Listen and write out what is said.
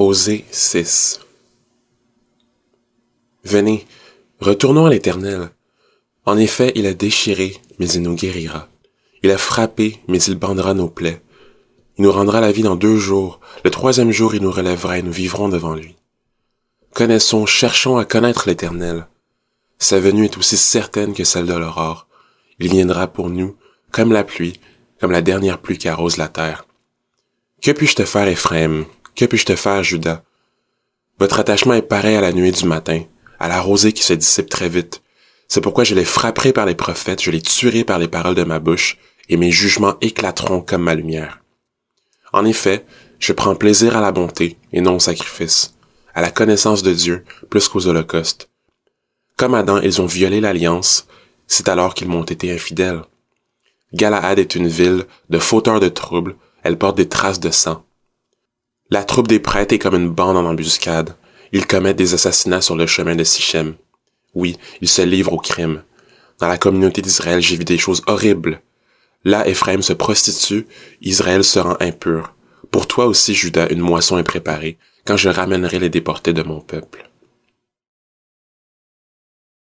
Osée 6 Venez, retournons à l'Éternel. En effet, il a déchiré, mais il nous guérira. Il a frappé, mais il bandera nos plaies. Il nous rendra la vie dans deux jours. Le troisième jour, il nous relèvera et nous vivrons devant lui. Connaissons, cherchons à connaître l'Éternel. Sa venue est aussi certaine que celle de l'aurore. Il viendra pour nous, comme la pluie, comme la dernière pluie qui arrose la terre. Que puis-je te faire, Ephraim? Que puis-je te faire, Judas? Votre attachement est pareil à la nuée du matin, à la rosée qui se dissipe très vite. C'est pourquoi je les frapperai par les prophètes, je les tuerai par les paroles de ma bouche, et mes jugements éclateront comme ma lumière. En effet, je prends plaisir à la bonté, et non au sacrifice, à la connaissance de Dieu, plus qu'aux holocaustes. Comme Adam, ils ont violé l'alliance, c'est alors qu'ils m'ont été infidèles. Galaad est une ville de fauteurs de troubles, elle porte des traces de sang. La troupe des prêtres est comme une bande en embuscade. Ils commettent des assassinats sur le chemin de Sichem. Oui, ils se livrent au crime. Dans la communauté d'Israël, j'ai vu des choses horribles. Là, Ephraim se prostitue, Israël se rend impur. Pour toi aussi, Judas, une moisson est préparée, quand je ramènerai les déportés de mon peuple.